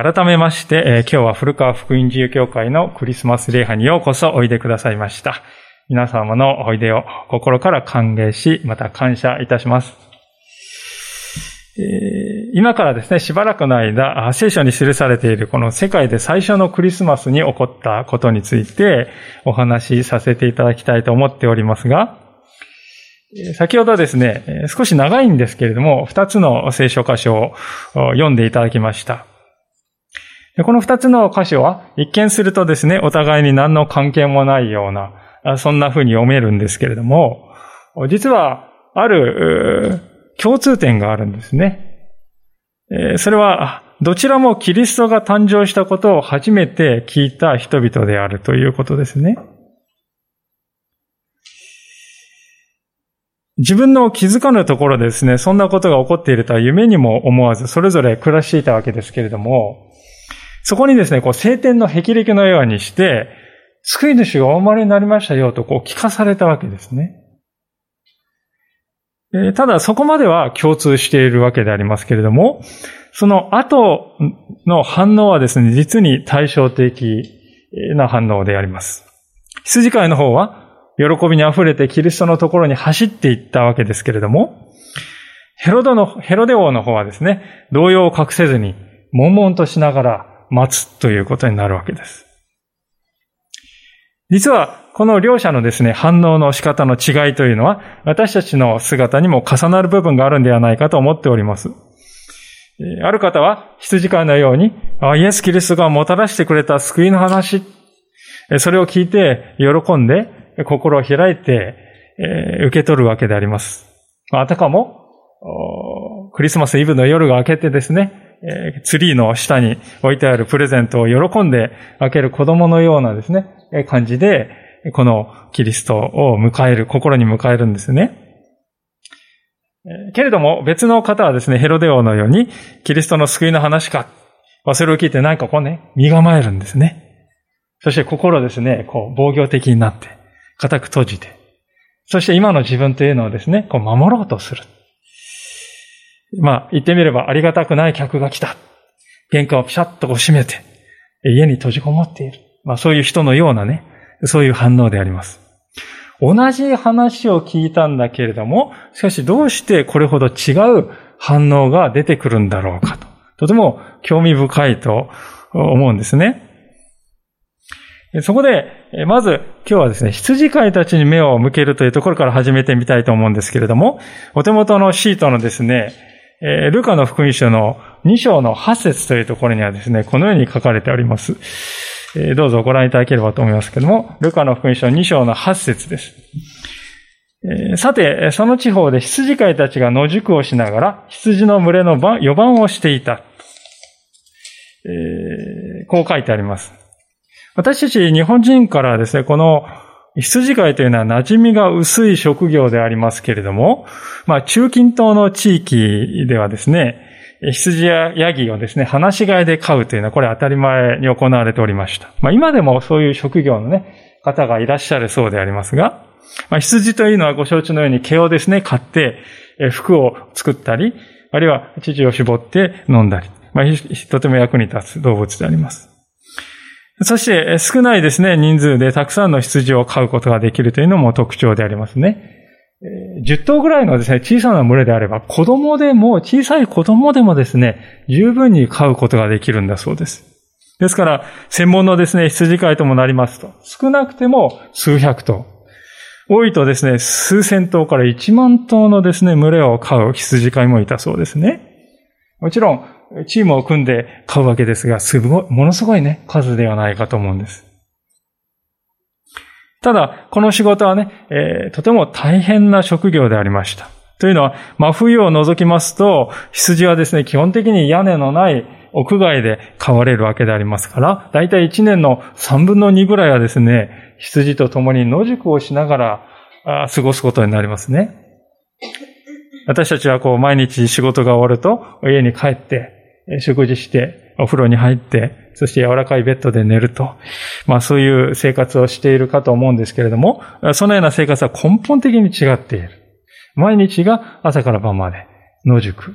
改めまして、え今日は古川福音自由教会のクリスマス礼拝にようこそおいでくださいました。皆様のおいでを心から歓迎し、また感謝いたします。今からですね、しばらくの間、聖書に記されているこの世界で最初のクリスマスに起こったことについてお話しさせていただきたいと思っておりますが、先ほどですね、少し長いんですけれども、二つの聖書箇所を読んでいただきました。この二つの箇所は一見するとですね、お互いに何の関係もないような、そんな風に読めるんですけれども、実はある共通点があるんですね。それは、どちらもキリストが誕生したことを初めて聞いた人々であるということですね。自分の気づかぬところでですね、そんなことが起こっているとは夢にも思わず、それぞれ暮らしていたわけですけれども、そこにですね、こう、聖典の霹靂のようにして、救い主がお生まれになりましたよと、こう、聞かされたわけですね。ただ、そこまでは共通しているわけでありますけれども、その後の反応はですね、実に対照的な反応であります。羊飼いの方は、喜びに溢れてキリストのところに走っていったわけですけれども、ヘロドの、ヘロデ王の方はですね、動揺を隠せずに、悶々としながら、待つということになるわけです。実は、この両者のですね、反応の仕方の違いというのは、私たちの姿にも重なる部分があるんではないかと思っております。ある方は、羊飼いのように、イエス・キリストがもたらしてくれた救いの話、それを聞いて、喜んで、心を開いて、受け取るわけであります。あたかも、クリスマスイブの夜が明けてですね、えツリーの下に置いてあるプレゼントを喜んで開ける子供のようなですね、感じで、このキリストを迎える、心に迎えるんですね。けれども別の方はですね、ヘロデオのように、キリストの救いの話か、それを聞いて何かこうね、身構えるんですね。そして心ですね、こう防御的になって、固く閉じて、そして今の自分というのをですね、こう守ろうとする。まあ、言ってみればありがたくない客が来た。玄関をピシャッとこう閉めて、家に閉じこもっている。まあ、そういう人のようなね、そういう反応であります。同じ話を聞いたんだけれども、しかしどうしてこれほど違う反応が出てくるんだろうかと。とても興味深いと思うんですね。そこで、まず今日はですね、羊飼いたちに目を向けるというところから始めてみたいと思うんですけれども、お手元のシートのですね、え、ルカの福音書の2章の8節というところにはですね、このように書かれております。え、どうぞご覧いただければと思いますけども、ルカの福音書2章の8節です。え、さて、その地方で羊飼いたちが野宿をしながら、羊の群れの予番をしていた。えこう書いてあります。私たち日本人からですね、この羊飼いというのは馴染みが薄い職業でありますけれども、まあ中近東の地域ではですね、羊やヤギをですね、放し飼いで飼うというのはこれ当たり前に行われておりました。まあ今でもそういう職業のね、方がいらっしゃるそうでありますが、まあ羊というのはご承知のように毛をですね、買って服を作ったり、あるいは乳を絞って飲んだり、まあとても役に立つ動物であります。そして少ないですね、人数でたくさんの羊を飼うことができるというのも特徴でありますね。10頭ぐらいのですね、小さな群れであれば、子供でも、小さい子供でもですね、十分に飼うことができるんだそうです。ですから、専門のですね、羊飼いともなりますと、少なくても数百頭。多いとですね、数千頭から一万頭のですね、群れを飼う羊飼いもいたそうですね。もちろん、チームを組んで買うわけですが、すごい、ものすごいね、数ではないかと思うんです。ただ、この仕事はね、えー、とても大変な職業でありました。というのは、真冬を除きますと、羊はですね、基本的に屋根のない屋外で飼われるわけでありますから、だいたい1年の3分の2ぐらいはですね、羊と共に野宿をしながら過ごすことになりますね。私たちはこう毎日仕事が終わると家に帰って食事してお風呂に入ってそして柔らかいベッドで寝ると。まあそういう生活をしているかと思うんですけれども、そのような生活は根本的に違っている。毎日が朝から晩まで野宿。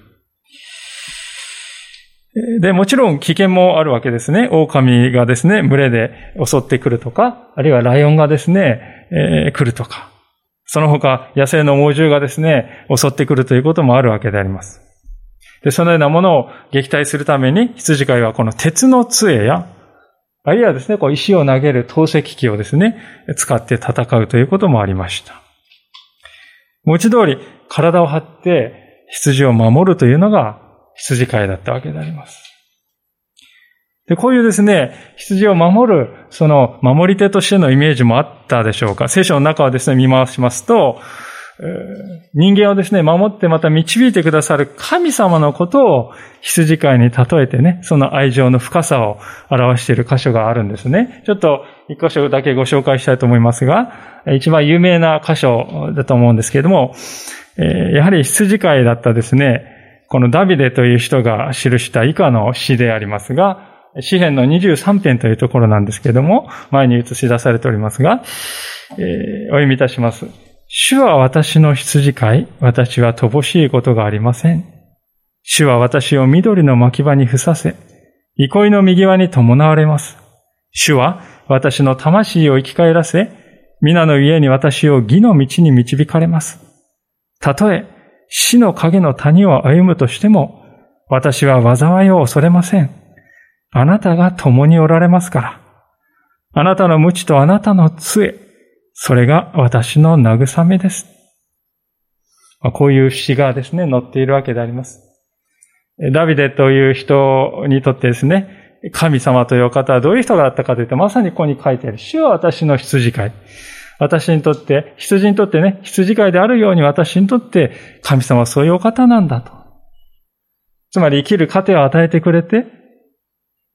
で、もちろん危険もあるわけですね。狼がですね、群れで襲ってくるとか、あるいはライオンがですね、えー、来るとか。その他、野生の猛獣がですね、襲ってくるということもあるわけであります。で、そのようなものを撃退するために、羊飼いはこの鉄の杖や、あるいはですね、こう石を投げる投石機をですね、使って戦うということもありました。文字通り、体を張って羊を守るというのが羊飼いだったわけであります。で、こういうですね、羊を守る、その守り手としてのイメージもあったでしょうか。聖書の中をですね、見回しますと、人間をですね、守ってまた導いてくださる神様のことを羊飼いに例えてね、その愛情の深さを表している箇所があるんですね。ちょっと一箇所だけご紹介したいと思いますが、一番有名な箇所だと思うんですけれども、やはり羊飼いだったですね、このダビデという人が記した以下の詩でありますが、詩篇の23編というところなんですけれども、前に映し出されておりますが、えー、お読みいたします。主は私の羊飼い、私は乏しいことがありません。主は私を緑の牧場にふさせ、憩いの右輪に伴われます。主は私の魂を生き返らせ、皆の家に私を義の道に導かれます。たとえ死の影の谷を歩むとしても、私は災いを恐れません。あなたが共におられますから。あなたの無知とあなたの杖、それが私の慰めです。こういう詩がですね、載っているわけであります。ダビデという人にとってですね、神様という方はどういう人だったかというと、まさにここに書いてある。主は私の羊飼い。私にとって、羊にとってね、羊飼いであるように私にとって神様はそういうお方なんだと。つまり生きる糧を与えてくれて、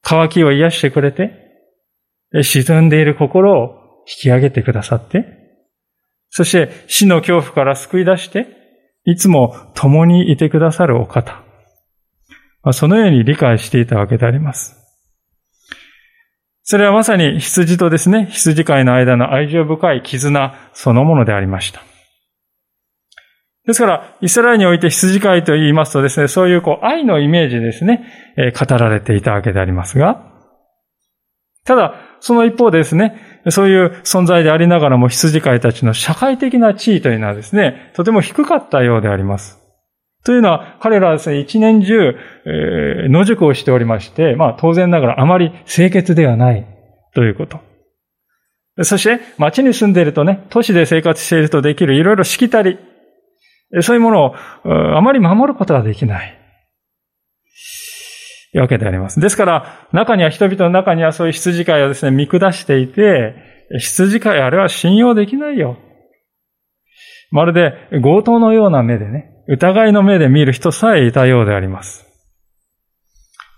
渇きを癒してくれて、沈んでいる心を引き上げてくださって、そして死の恐怖から救い出して、いつも共にいてくださるお方。そのように理解していたわけであります。それはまさに羊とですね、羊飼いの間の愛情深い絆そのものでありました。ですから、イスラエルにおいて羊飼いと言いますとですね、そういうこう愛のイメージですね、え語られていたわけでありますが、ただ、その一方でですね、そういう存在でありながらも羊飼いたちの社会的な地位というのはですね、とても低かったようであります。というのは、彼らはですね、一年中、えー、野宿をしておりまして、まあ当然ながらあまり清潔ではないということ。そして、町に住んでいるとね、都市で生活しているとできるいろいろしきたり、そういうものをあまり守ることができない。わけであります。ですから、中には人々の中にはそういう羊飼いをですね、見下していて、羊飼いあれは信用できないよ。まるで強盗のような目でね、疑いの目で見る人さえいたようであります。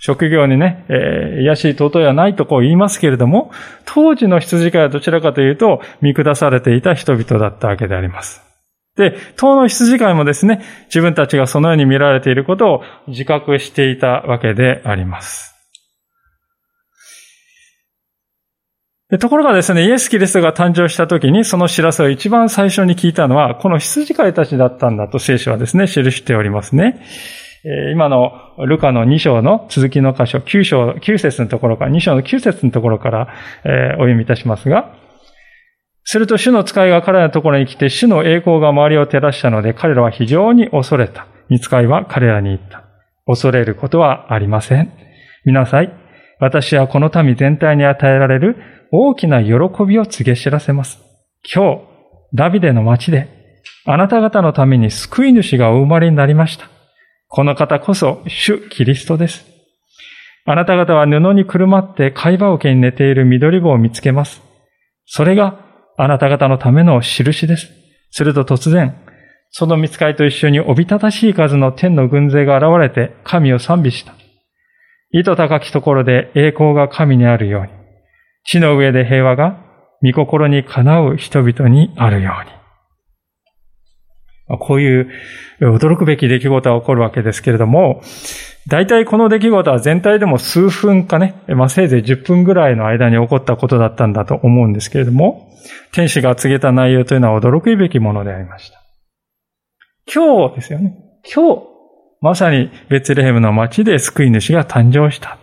職業にね、えー、癒しい尊いはないとこう言いますけれども、当時の羊飼いはどちらかというと、見下されていた人々だったわけであります。で、当の羊飼いもですね、自分たちがそのように見られていることを自覚していたわけであります。でところがですね、イエス・キリストが誕生した時にその知らせを一番最初に聞いたのは、この羊飼いたちだったんだと聖書はですね、記しておりますね。今のルカの2章の続きの箇所、9章、9節のところから、2章の9節のところから、えお読みいたしますが、すると主の使いが彼らのところに来て、主の栄光が周りを照らしたので、彼らは非常に恐れた。見使いは彼らに言った。恐れることはありません。見なさい。私はこの民全体に与えられる大きな喜びを告げ知らせます。今日、ダビデの町で、あなた方のために救い主がお生まれになりました。この方こそ、主キリストです。あなた方は布にくるまって貝羽桶に寝ている緑子を見つけます。それがあなた方のための印です。すると突然、その見つかりと一緒におびただしい数の天の軍勢が現れて神を賛美した。意図高きところで栄光が神にあるように、地の上で平和が御心にかなう人々にあるように。こういう驚くべき出来事が起こるわけですけれども、大体この出来事は全体でも数分かね、まあ、せいぜい10分ぐらいの間に起こったことだったんだと思うんですけれども、天使が告げた内容というのは驚くべきものでありました。今日ですよね。今日、まさにベツレヘムの町で救い主が誕生した。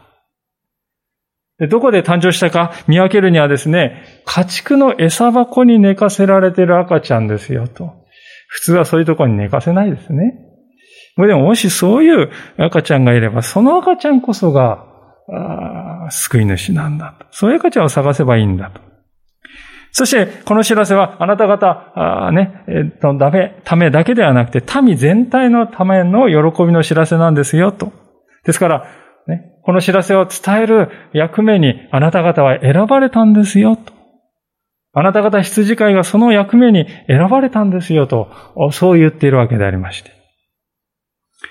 でどこで誕生したか？見分けるにはですね、家畜の餌箱に寝かせられている赤ちゃんですよと。普通はそういうところに寝かせないですね。でももしそういう赤ちゃんがいれば、その赤ちゃんこそが、救い主なんだと。そういう赤ちゃんを探せばいいんだと。そして、この知らせは、あなた方、ね、えっと、ダメ、ためだけではなくて、民全体のための喜びの知らせなんですよ、と。ですから、ね、この知らせを伝える役目に、あなた方は選ばれたんですよ、と。あなた方羊飼いがその役目に選ばれたんですよ、と、そう言っているわけでありまして。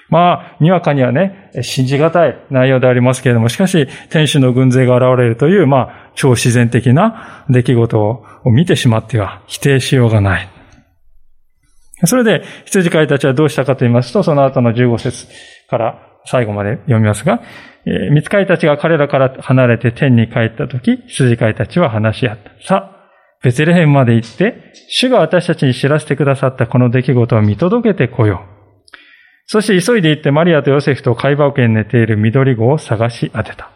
まあ、にわかにはね、信じがたい内容でありますけれども、しかし、天使の軍勢が現れるという、まあ、超自然的な出来事を見てしまっては否定しようがない。それで、羊飼いたちはどうしたかと言いますと、その後の15節から最後まで読みますが、えー、見つかりたちが彼らから離れて天に帰ったとき、羊飼いたちは話し合った。さあ、ベツレヘンまで行って、主が私たちに知らせてくださったこの出来事を見届けてこよう。そして急いで行ってマリアとヨセフと海馬桶に寝ている緑子を探し当てた。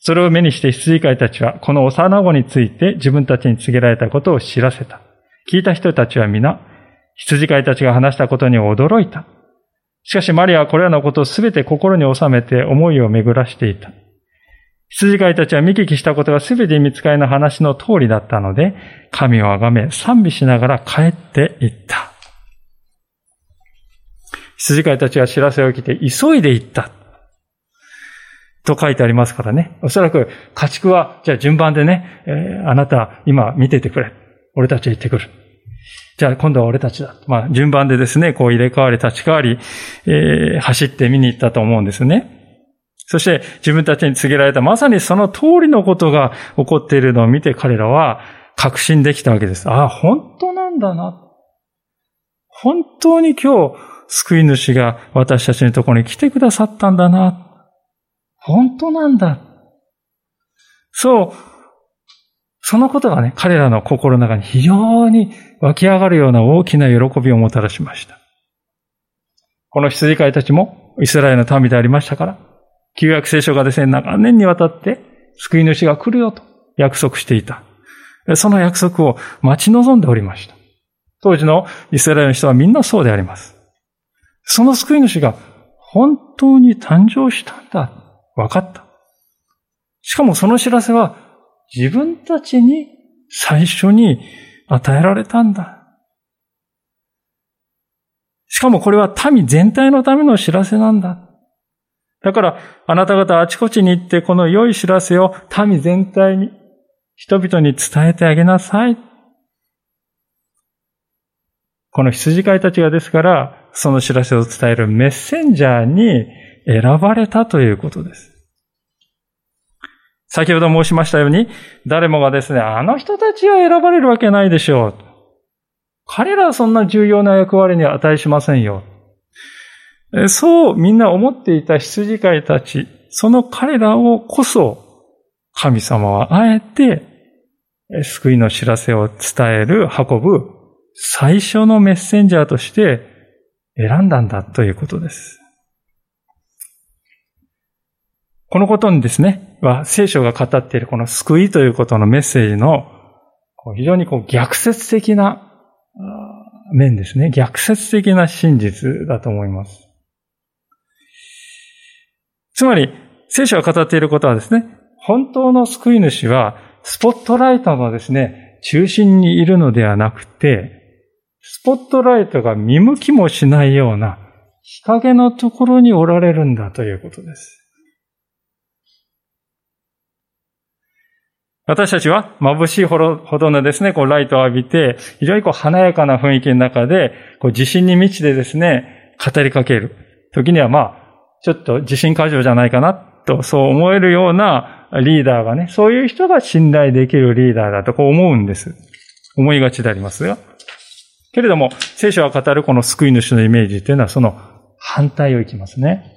それを目にして羊飼いたちは、この幼子について自分たちに告げられたことを知らせた。聞いた人たちは皆、羊飼いたちが話したことに驚いた。しかしマリアはこれらのことをすべて心に収めて思いを巡らしていた。羊飼いたちは見聞きしたことがすべて見つかりの話の通りだったので、神をあがめ賛美しながら帰っていった。羊飼いたちが知らせを来て急いで行った。と書いてありますからね。おそらく家畜は、じゃあ順番でね、えー、あなた今見ててくれ。俺たち行ってくる。じゃあ今度は俺たちだ。まあ順番でですね、こう入れ替わり立ち替わり、えー、走って見に行ったと思うんですね。そして自分たちに告げられたまさにその通りのことが起こっているのを見て彼らは確信できたわけです。ああ、本当なんだな。本当に今日救い主が私たちのところに来てくださったんだな。本当なんだ。そう。そのことがね、彼らの心の中に非常に湧き上がるような大きな喜びをもたらしました。この羊飼いたちもイスラエルの民でありましたから、旧約聖書がですね、長年にわたって救い主が来るよと約束していた。その約束を待ち望んでおりました。当時のイスラエルの人はみんなそうであります。その救い主が本当に誕生したんだ。分かった。しかもその知らせは自分たちに最初に与えられたんだ。しかもこれは民全体のための知らせなんだ。だから、あなた方あちこちに行ってこの良い知らせを民全体に、人々に伝えてあげなさい。この羊飼いたちがですから、その知らせを伝えるメッセンジャーに選ばれたということです。先ほど申しましたように、誰もがですね、あの人たちは選ばれるわけないでしょう。彼らはそんな重要な役割に値しませんよ。そうみんな思っていた羊飼いたち、その彼らをこそ、神様はあえて、救いの知らせを伝える、運ぶ、最初のメッセンジャーとして選んだんだということです。このことにですね、は聖書が語っているこの救いということのメッセージの非常にこう逆説的な面ですね。逆説的な真実だと思います。つまり、聖書が語っていることはですね、本当の救い主は、スポットライトのですね、中心にいるのではなくて、スポットライトが見向きもしないような日陰のところにおられるんだということです。私たちは眩しいほどのですね、こうライトを浴びて、非常にこう華やかな雰囲気の中で、こう自信に満ちてですね、語りかける。時にはまあ、ちょっと自信過剰じゃないかなとそう思えるようなリーダーがね、そういう人が信頼できるリーダーだとこう思うんです。思いがちでありますが。けれども、聖書が語るこの救い主のイメージというのはその反対をいきますね。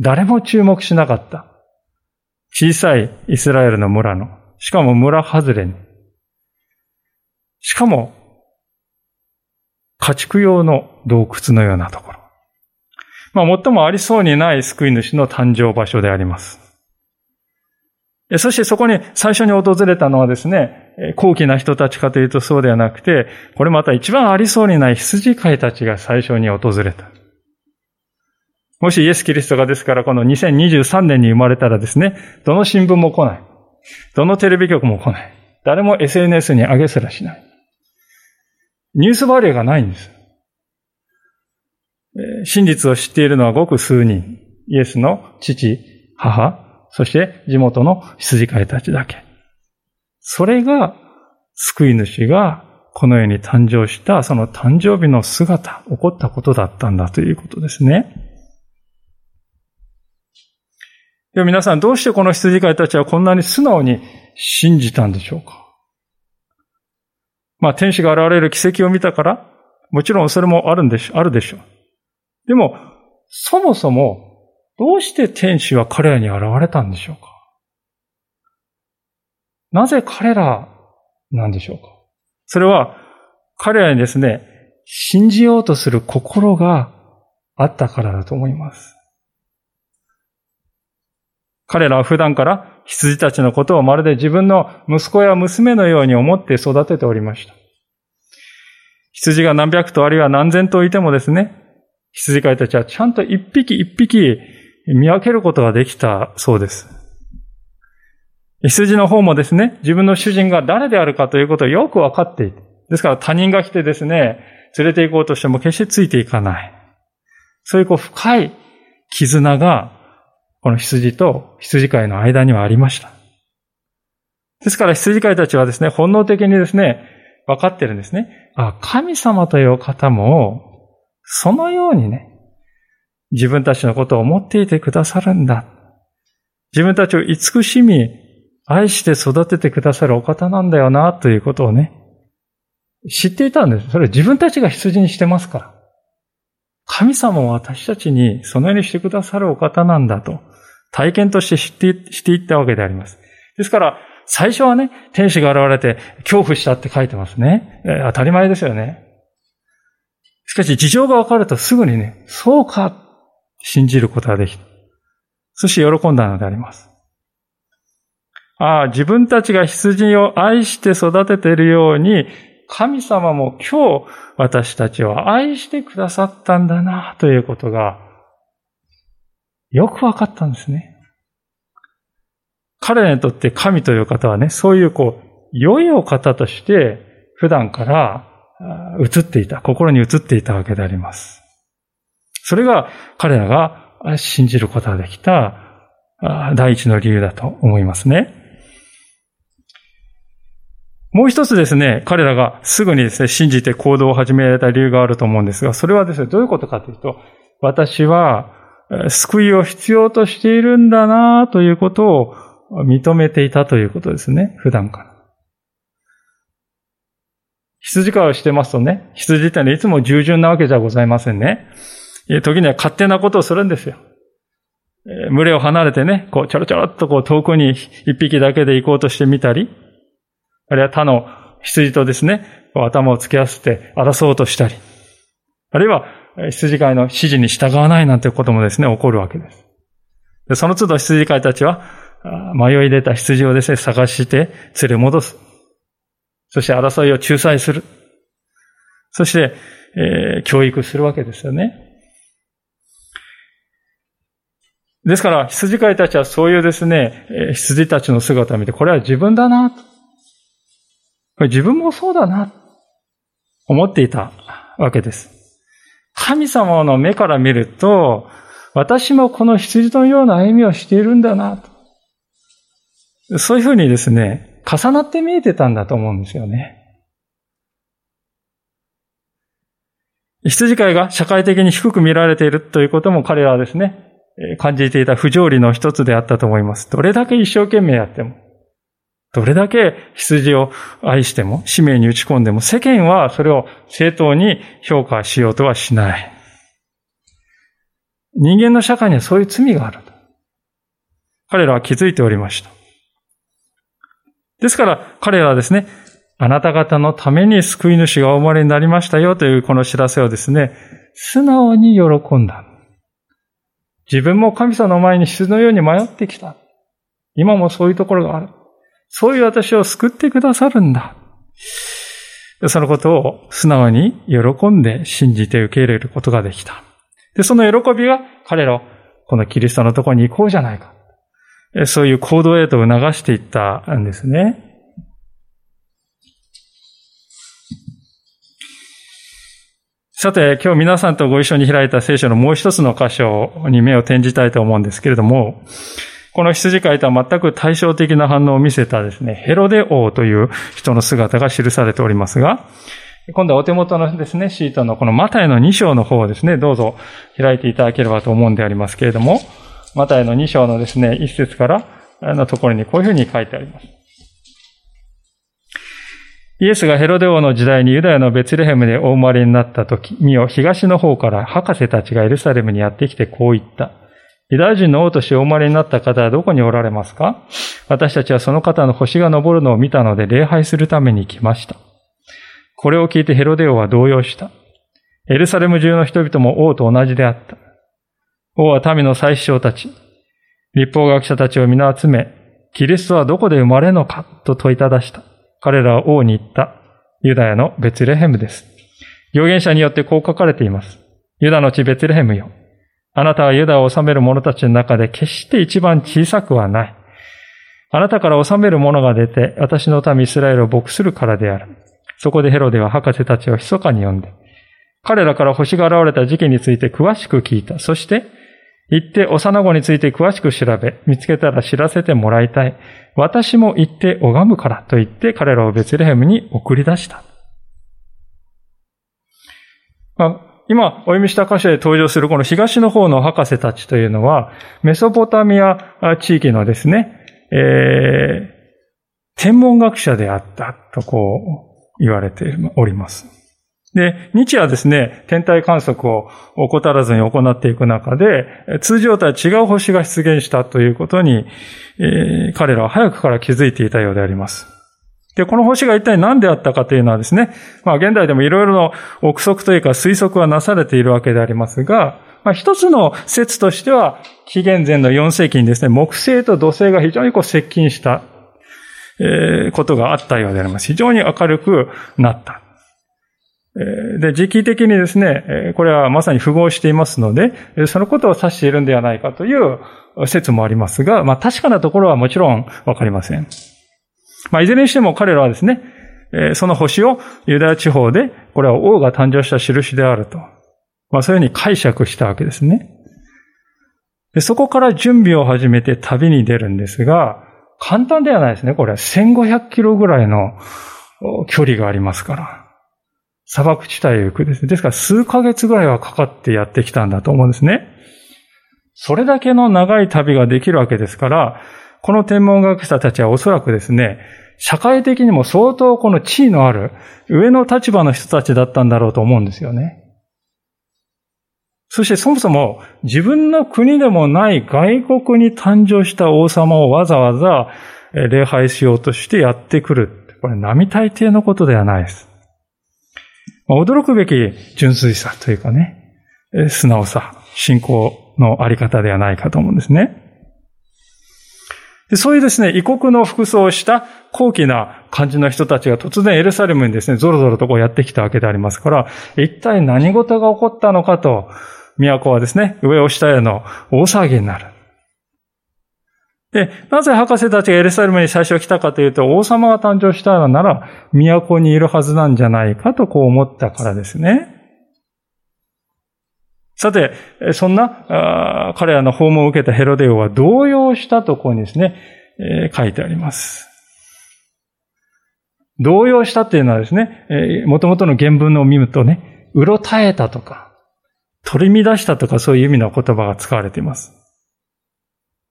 誰も注目しなかった。小さいイスラエルの村の、しかも村外れに。しかも、家畜用の洞窟のようなところ。まあ、最もありそうにない救い主の誕生場所であります。そしてそこに最初に訪れたのはですね、高貴な人たちかというとそうではなくて、これまた一番ありそうにない羊飼いたちが最初に訪れた。もしイエス・キリストがですからこの2023年に生まれたらですね、どの新聞も来ない。どのテレビ局も来ない。誰も SNS に上げすらしない。ニュースバリューがないんです。真実を知っているのはごく数人。イエスの父、母、そして地元の羊飼いたちだけ。それが救い主がこの世に誕生したその誕生日の姿、起こったことだったんだということですね。では皆さんどうしてこの羊飼いたちはこんなに素直に信じたんでしょうか？まあ天使が現れる奇跡を見たからもちろんそれもあるんでしょ、あるでしょう。でも、そもそもどうして天使は彼らに現れたんでしょうか？なぜ彼らなんでしょうか？それは彼らにですね、信じようとする心があったからだと思います。彼らは普段から羊たちのことをまるで自分の息子や娘のように思って育てておりました。羊が何百頭あるいは何千頭いてもですね、羊飼いたちはちゃんと一匹一匹見分けることができたそうです。羊の方もですね、自分の主人が誰であるかということをよくわかっていて、ですから他人が来てですね、連れて行こうとしても決してついていかない。そういうこう深い絆がこの羊と羊飼いの間にはありました。ですから羊飼いたちはですね、本能的にですね、分かってるんですね。あ、神様という方も、そのようにね、自分たちのことを思っていてくださるんだ。自分たちを慈しみ、愛して育ててくださるお方なんだよな、ということをね、知っていたんです。それ自分たちが羊にしてますから。神様も私たちにそのようにしてくださるお方なんだと、体験として知ってしていったわけであります。ですから、最初はね、天使が現れて恐怖したって書いてますね。えー、当たり前ですよね。しかし、事情が分かるとすぐにね、そうか、信じることができた。そして喜んだのであります。ああ、自分たちが羊を愛して育てているように、神様も今日私たちを愛してくださったんだなということがよくわかったんですね。彼らにとって神という方はね、そういうこう、良いお方として普段から映っていた、心に映っていたわけであります。それが彼らが信じることができた第一の理由だと思いますね。もう一つですね、彼らがすぐにですね、信じて行動を始められた理由があると思うんですが、それはですね、どういうことかというと、私は救いを必要としているんだなということを認めていたということですね、普段から。羊飼いをしてますとね、羊ってのはいつも従順なわけじゃございませんね。時には勝手なことをするんですよ。群れを離れてね、こうちょろちょろっとこう遠くに一匹だけで行こうとしてみたり、あるいは他の羊とですね、頭を突き合わせて争おうとしたり、あるいは羊飼いの指示に従わないなんてこともですね、起こるわけです。でその都度羊飼いたちは、迷い出た羊をですね、探して連れ戻す。そして争いを仲裁する。そして、えー、教育するわけですよね。ですから、羊飼いたちはそういうですね、羊たちの姿を見て、これは自分だな。と自分もそうだな。思っていたわけです。神様の目から見ると、私もこの羊のような歩みをしているんだなと。そういうふうにですね、重なって見えてたんだと思うんですよね。羊飼いが社会的に低く見られているということも彼らはですね、感じていた不条理の一つであったと思います。どれだけ一生懸命やっても、どれだけ羊を愛しても、使命に打ち込んでも、世間はそれを正当に評価しようとはしない。人間の社会にはそういう罪がある。彼らは気づいておりました。ですから彼らはですね、あなた方のために救い主がお生まれになりましたよというこの知らせをですね、素直に喜んだ。自分も神様の前に質のように迷ってきた。今もそういうところがある。そういう私を救ってくださるんだ。そのことを素直に喜んで信じて受け入れることができた。で、その喜びが彼らをこのキリストのところに行こうじゃないか。そういう行動へと促していったんですね。さて、今日皆さんとご一緒に開いた聖書のもう一つの箇所に目を転じたいと思うんですけれども、この羊飼いとは全く対照的な反応を見せたですね、ヘロデ王という人の姿が記されておりますが、今度はお手元のですね、シートのこのマタイの2章の方をですね、どうぞ開いていただければと思うんでありますけれども、マタイの2章のですね、1節からのところにこういうふうに書いてあります。イエスがヘロデ王の時代にユダヤのベツレヘムでお生まれになった時、見よ、東の方から博士たちがエルサレムにやってきてこう言った。ユダヤ人の王としてお生まれになった方はどこにおられますか？私たちはその方の星が昇るのを見たので礼拝するために来ました。これを聞いてヘロデ王は動揺した。エルサレム中の人々も王と同じであった。王は民の最首長たち、立法学者たちを皆集め、キリストはどこで生まれるのか？と問いただした。彼らは王に言った。ユダヤのベツレヘムです。預言者によってこう書かれています。ユダの地ベツレヘムよ。あなたはユダを治める者たちの中で決して一番小さくはない。あなたから治める者が出て、私の民イスラエルを牧するからである。そこでヘロデは博士たちを密かに呼んで、彼らから星が現れた時期について詳しく聞いた。そして、行って幼子について詳しく調べ、見つけたら知らせてもらいたい。私も行って拝むからと言って彼らをベツレヘムに送り出した。まあ、今、お読みした箇所で登場するこの東の方の博士たちというのは、メソポタミア地域のですね、えー、天文学者であったとこう言われております。で、日夜ですね、天体観測を怠らずに行っていく中で、通常とは違う星が出現したということに、えー、彼らは早くから気づいていたようであります。で、この星が一体何であったかというのはですね、まあ現代でもいろいろな憶測というか推測はなされているわけでありますが、まあ一つの説としては、紀元前の4世紀にですね、木星と土星が非常にこう接近した、えー、ことがあったようであります。非常に明るくなった。で、時期的にですね、これはまさに符合していますので、そのことを指しているんではないかという説もありますが、まあ確かなところはもちろんわかりません。まあいずれにしても彼らはですね、その星をユダヤ地方で、これは王が誕生した印であると。まあそういうふうに解釈したわけですね。でそこから準備を始めて旅に出るんですが、簡単ではないですね。これは1500キロぐらいの距離がありますから。砂漠地帯へ行くですね。ですから数ヶ月ぐらいはかかってやってきたんだと思うんですね。それだけの長い旅ができるわけですから、この天文学者たちはおそらくですね、社会的にも相当この地位のある上の立場の人たちだったんだろうと思うんですよね。そしてそもそも自分の国でもない外国に誕生した王様をわざわざ礼拝しようとしてやってくる。これ並大抵のことではないです。驚くべき純粋さというかね、素直さ、信仰のあり方ではないかと思うんですね。そういうですね、異国の服装をした高貴な感じの人たちが突然エルサレムにですね、ゾロゾロとこうやってきたわけでありますから、一体何事が起こったのかと、都はですね、上を下への大騒ぎになる。で、なぜ博士たちがエルサレムに最初来たかというと、王様が誕生したなら、都にいるはずなんじゃないかとこう思ったからですね。さて、そんな、彼らの訪問を受けたヘロデオは動揺したとこにですね、えー、書いてあります。動揺したっていうのはですね、えー、元々の原文を見るとね、うろたえたとか、取り乱したとかそういう意味の言葉が使われています。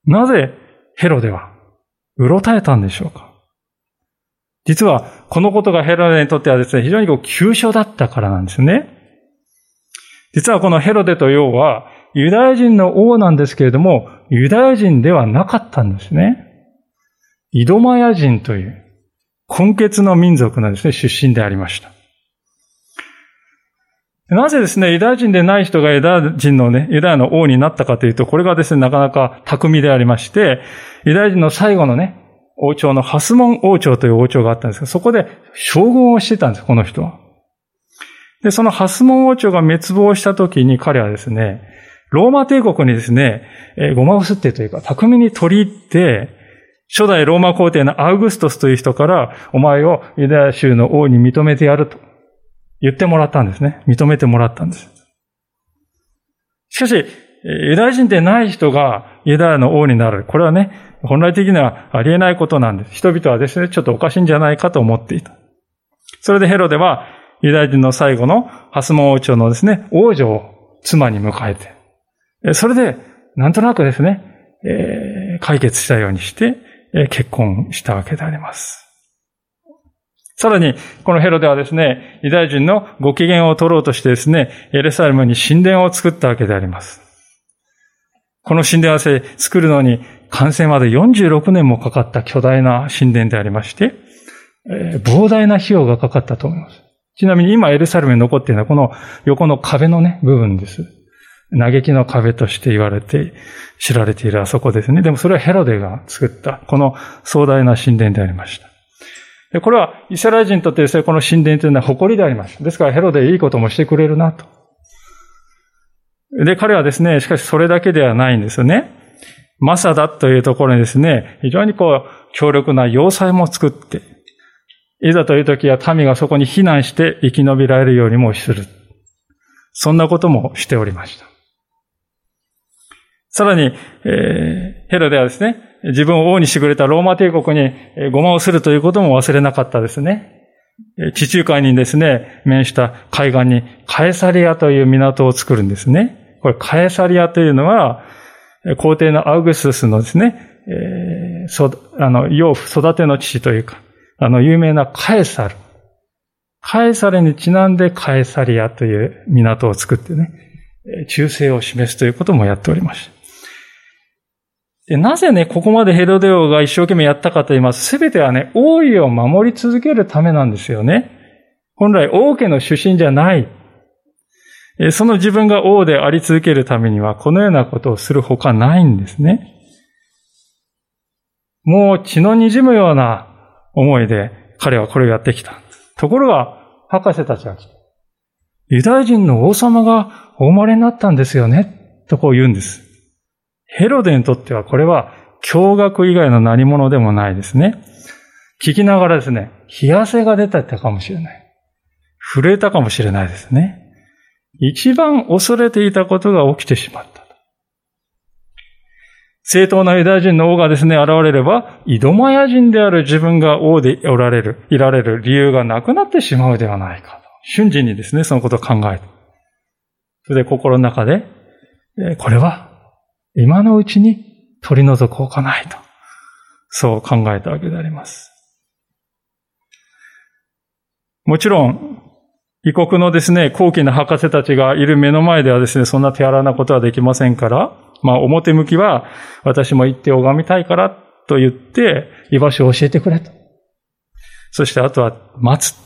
なぜヘロデはうろたえたんでしょうか？実は、このことがヘロデにとってはですね、非常にこう、急所だったからなんですね。実はこのヘロデと王は、ユダヤ人の王なんですけれども、ユダヤ人ではなかったんですね。イドマヤ人という、根血の民族のですね、出身でありました。なぜですね、ユダヤ人でない人がユダヤ人のね、ユダヤの王になったかというと、これがですね、なかなか巧みでありまして、ユダヤ人の最後のね、王朝のハスモン王朝という王朝があったんですが、そこで将軍をしてたんです、この人は。で、そのハスモン王朝が滅亡した時に彼はですね、ローマ帝国にですね、えごまをすってというか、巧みに取り入って、初代ローマ皇帝のアウグストスという人から、お前をユダヤ州の王に認めてやると言ってもらったんですね。認めてもらったんです。しかし、ユダヤ人でない人がユダヤの王になる。これはね、本来的にはありえないことなんです。人々はですね、ちょっとおかしいんじゃないかと思っていた。それでヘロデは、ユダヤ人の最後のハスモン王朝のですね、王女を妻に迎えて、それで、なんとなくですね、えー、解決したようにして、えー、結婚したわけであります。さらに、このヘロデはですね、ユダヤ人のご機嫌を取ろうとしてですね、エルサレムに神殿を作ったわけであります。この神殿は作るのに完成まで46年もかかった巨大な神殿でありまして、えー、膨大な費用がかかったと思います。ちなみに今エルサレムに残っているのはこの横の壁のね、部分です。嘆きの壁として言われて、知られているあそこですね。でもそれはヘロデが作った、この壮大な神殿でありました。でこれはイスラエル人にとってですね、この神殿というのは誇りであります。ですからヘロデいいこともしてくれるなと。で、彼はですね、しかしそれだけではないんですよね。マサダというところにですね、非常にこう、強力な要塞も作って、いざという時は民がそこに避難して生き延びられるようにもする。そんなこともしておりました。さらに、えー、ヘロデはですね、自分を王にしてくれたローマ帝国にごまをするということも忘れなかったですね。地中海にですね、面した海岸にカエサリアという港を作るんですね。これカエサリアというのは、皇帝のアウグススのですね、えー、そあの、養父、育ての父というか、あの、有名なカエサル。カエサルにちなんでカエサリアという港を作ってね、忠誠を示すということもやっておりました。で、なぜね、ここまでヘロデオが一生懸命やったかと言います。すべてはね、王位を守り続けるためなんですよね。本来王家の出身じゃない。その自分が王であり続けるためには、このようなことをするほかないんですね。もう血の滲むような思いで彼はこれをやってきた。ところが、博士たちが来て、ユダヤ人の王様がお生まれになったんですよね、とこう言うんです。ヘロデにとってはこれは驚愕以外の何者でもないですね。聞きながらですね、冷や汗が出たかもしれない。震えたかもしれないですね。一番恐れていたことが起きてしまった。正当なユダヤ人の王がですね、現れれば、イドマヤ人である自分が王でおられる、いられる理由がなくなってしまうではないかと。瞬時にですね、そのことを考えて。それで心の中で、これは今のうちに取り除こうかないと。そう考えたわけであります。もちろん、異国のですね、高貴な博士たちがいる目の前ではですね、そんな手荒なことはできませんから、まあ表向きは、私も行って拝みたいからと言って、居場所を教えてくれと。そしてあとは待つ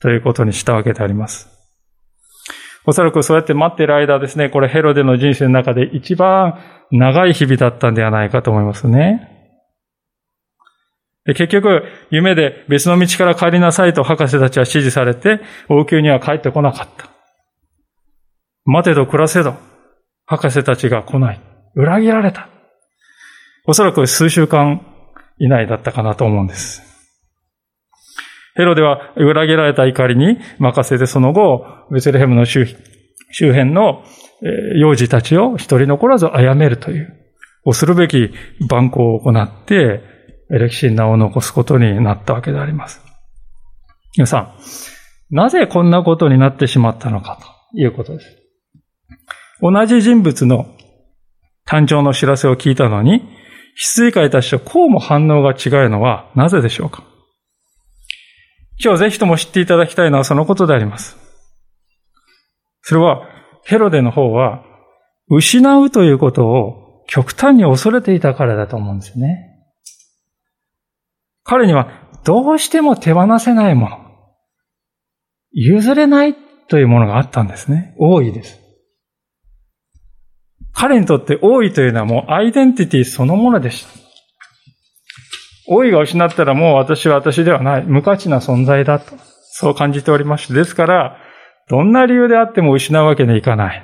ということにしたわけであります。おそらくそうやって待っている間ですね、これヘロデの人生の中で一番長い日々だったんではないかと思いますね。結局、夢で別の道から帰りなさいと博士たちは指示されて、王宮には帰ってこなかった。待てど暮らせど、博士たちが来ない。裏切られた。おそらく数週間以内だったかなと思うんです。ヘロでは裏切られた怒りに任せてその後、ベツレヘムの周辺の幼児たちを一人残らず殺めるという、恐るべき蛮行を行って、歴史に名を残すことになったわけであります。皆さん、なぜこんなことになってしまったのかということです。同じ人物の誕生の知らせを聞いたのに、羊飼いたちとこうも反応が違うのはなぜでしょうか？今日ぜひとも知っていただきたいのはそのことであります。それは、ヘロデの方は、失うということを極端に恐れていたからだと思うんですね。彼にはどうしても手放せないもの、譲れないというものがあったんですね。多いです。彼にとって多いというのはもうアイデンティティそのものでした。老いが失ったらもう私は私ではない。無価値な存在だと。そう感じておりまして。ですから、どんな理由であっても失うわけにはいかない。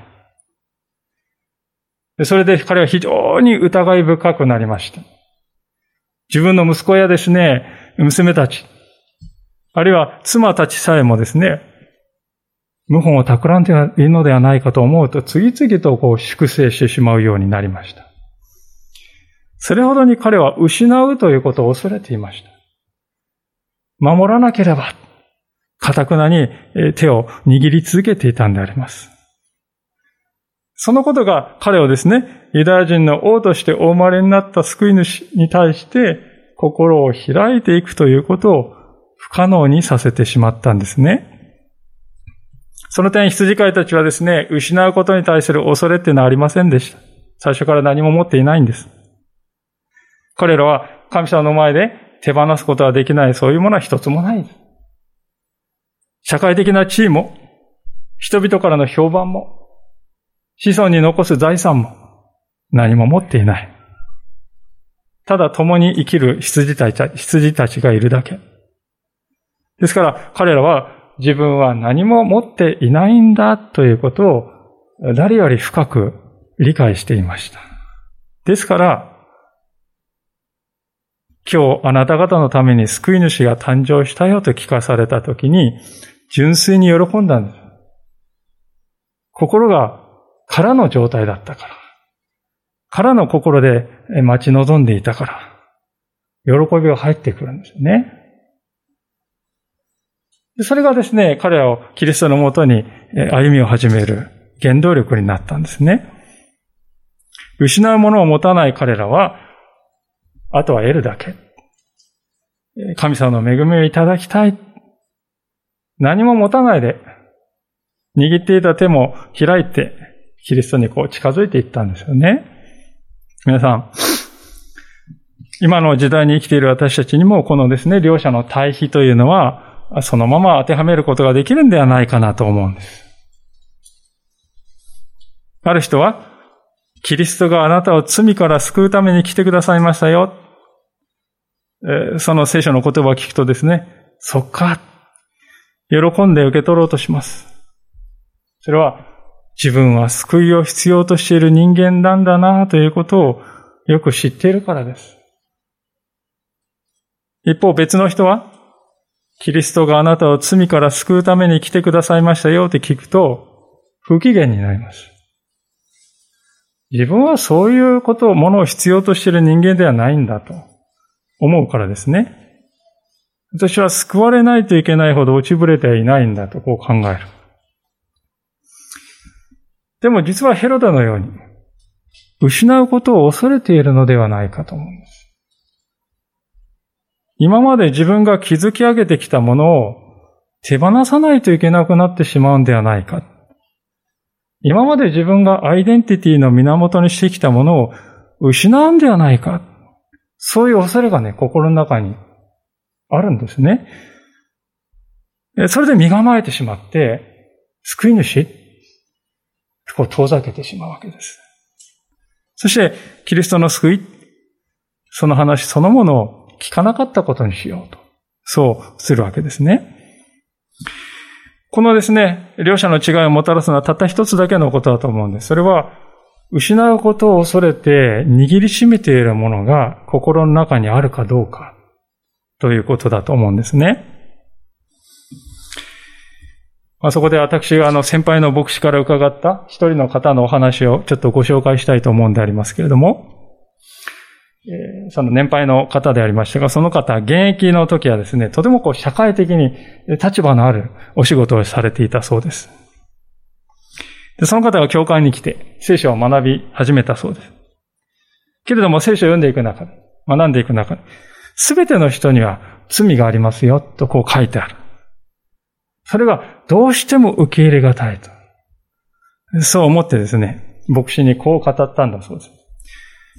それで彼は非常に疑い深くなりました。自分の息子やですね、娘たち、あるいは妻たちさえもですね、謀反を企んでいるのではないかと思うと、次々とこう粛清してしまうようになりました。それほどに彼は失うということを恐れていました。守らなければ、かたくなに手を握り続けていたんであります。そのことが彼をですね、ユダヤ人の王としてお生まれになった救い主に対して心を開いていくということを不可能にさせてしまったんですね。その点、羊飼いたちはですね、失うことに対する恐れっていうのはありませんでした。最初から何も持っていないんです。彼らは神様の前で手放すことはできない、そういうものは一つもない。社会的な地位も、人々からの評判も、子孫に残す財産も、何も持っていない。ただ共に生きる羊たち羊たちがいるだけ。ですから彼らは自分は何も持っていないんだということを誰より深く理解していました。ですから今日あなた方のために救い主が誕生したよと聞かされたときに、純粋に喜んだんです。心が空の状態だったから。空の心で待ち望んでいたから。喜びが入ってくるんですよね。それがですね、彼らをキリストのもとに歩みを始める原動力になったんですね。失うものを持たない彼らは、あとは得るだけ。神様の恵みをいただきたい。何も持たないで、握っていた手も開いて、キリストにこう近づいていったんですよね。皆さん、今の時代に生きている私たちにもこのですね、両者の対比というのは、そのまま当てはめることができるんではないかなと思うんです。ある人は、キリストがあなたを罪から救うために来てくださいましたよ。その聖書の言葉を聞くとですね、そっか、喜んで受け取ろうとします。それは、自分は救いを必要としている人間なんだなということをよく知っているからです。一方別の人は、キリストがあなたを罪から救うために来てくださいましたよって聞くと、不機嫌になります。自分はそういうことを、ものを必要としている人間ではないんだと。思うからですね。私は救われないといけないほど落ちぶれてはいないんだとこう考える。でも実はヘロダのように、失うことを恐れているのではないかと思うんです。今まで自分が築き上げてきたものを手放さないといけなくなってしまうんではないか。今まで自分がアイデンティティの源にしてきたものを失うんではないか。そういう恐れがね、心の中にあるんですね。それで身構えてしまって、救い主こう遠ざけてしまうわけです。そして、キリストの救い、その話そのものを聞かなかったことにしようと。そうするわけですね。このですね、両者の違いをもたらすのはたった一つだけのことだと思うんです。それは、失うことを恐れて握りしめているものが心の中にあるかどうかということだと思うんですね。まあ、そこで私があの先輩の牧師から伺った一人の方のお話をちょっとご紹介したいと思うんでありますけれども、えその年配の方でありましたが、その方、現役の時はですね、とてもこう社会的に立場のあるお仕事をされていたそうです。で、その方が教会に来て、聖書を学び始めたそうです。けれども聖書を読んでいく中で、学んでいく中で、すべての人には罪がありますよ、とこう書いてある。それがどうしても受け入れがたいと。そう思ってですね、牧師にこう語ったんだそうです。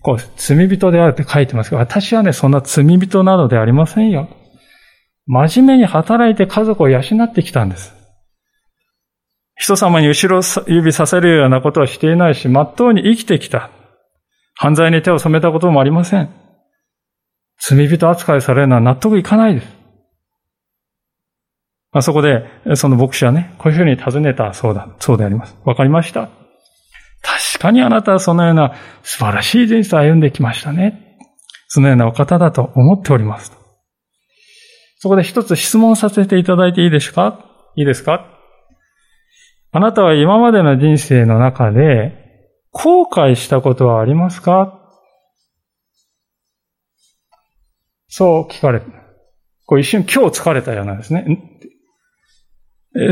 こう、罪人であるって書いてますが、私はね、そんな罪人などでありませんよ。真面目に働いて家族を養ってきたんです。人様に後ろ指させるようなことはしていないし、真っ当に生きてきた。犯罪に手を染めたこともありません。罪人扱いされるのは納得いかないです。あそこで、その牧師はね、こういうふうに尋ねたそうだ、そうであります。わかりました。確かにあなたはそのような素晴らしい人生を歩んできましたね。そのようなお方だと思っております。そこで一つ質問させていただいていいですか？いいですか？あなたは今までの人生の中で後悔したことはありますか？そう聞かれ。こう一瞬今日疲れたようなんですね。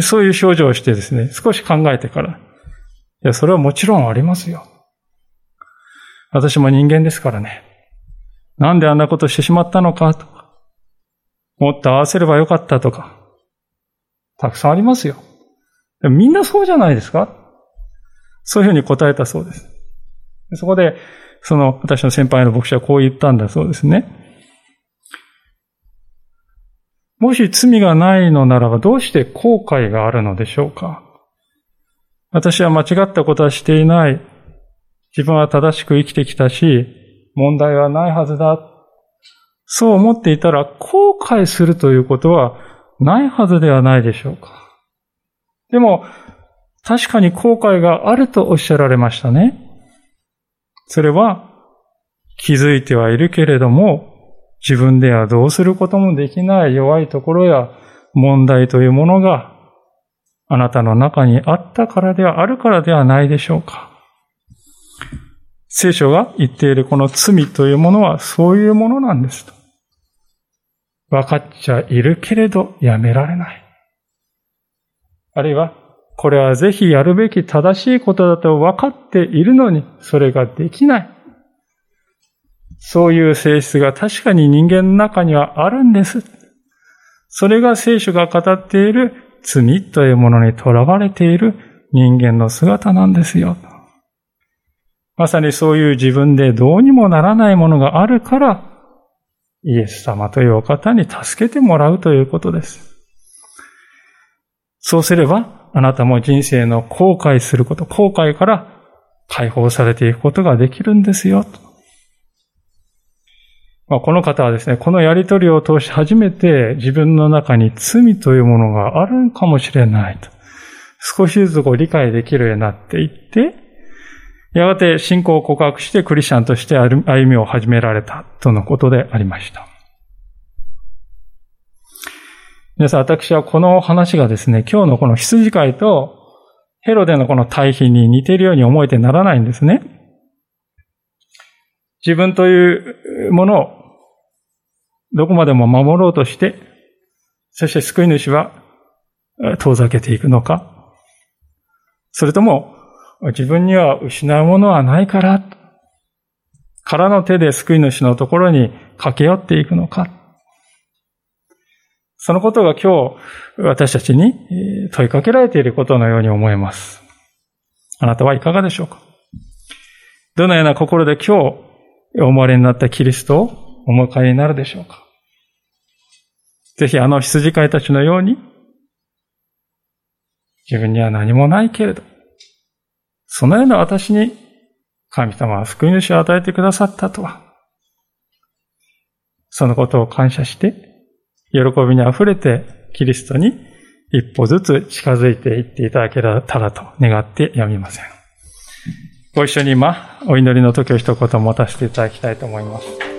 そういう症状をしてですね、少し考えてから、いや、それはもちろんありますよ。私も人間ですからね。なんであんなことしてしまったのかとか、もっと合わせればよかったとか、たくさんありますよ。みんなそうじゃないですかそういうふうに答えたそうです。そこで、その私の先輩の牧師はこう言ったんだそうですね。もし罪がないのならばどうして後悔があるのでしょうか私は間違ったことはしていない。自分は正しく生きてきたし、問題はないはずだ。そう思っていたら後悔するということはないはずではないでしょうか。でも、確かに後悔があるとおっしゃられましたね。それは気づいてはいるけれども、自分ではどうすることもできない弱いところや問題というものがあなたの中にあったからではあるからではないでしょうか。聖書が言っているこの罪というものはそういうものなんですと。分かっちゃいるけれどやめられない。あるいは、これはぜひやるべき正しいことだと分かっているのに、それができない。そういう性質が確かに人間の中にはあるんです。それが聖書が語っている罪というものにとらわれている人間の姿なんですよ。まさにそういう自分でどうにもならないものがあるから、イエス様というお方に助けてもらうということです。そうすれば、あなたも人生の後悔すること、後悔から解放されていくことができるんですよ。まあ、この方はですね、このやりとりを通し初めて自分の中に罪というものがあるかもしれないと。少しずつこう理解できるようになっていって、やがて信仰を告白してクリスチャンとして歩みを始められたとのことでありました。皆さん、私はこの話がですね、今日のこの羊飼いとヘロデのこの対比に似ているように思えてならないんですね。自分というものをどこまでも守ろうとして、そして救い主は遠ざけていくのか、それとも自分には失うものはないから、空の手で救い主のところに駆け寄っていくのか。そのことが今日私たちに問いかけられていることのように思えます。あなたはいかがでしょうかどのような心で今日お生まれになったキリストをお迎えになるでしょうかぜひあの羊飼いたちのように、自分には何もないけれど、そのような私に神様は救い主を与えてくださったとは、そのことを感謝して、喜びに溢れてキリストに一歩ずつ近づいていっていただけたらと願ってやみません。ご一緒に今、お祈りの時を一言持たせていただきたいと思います。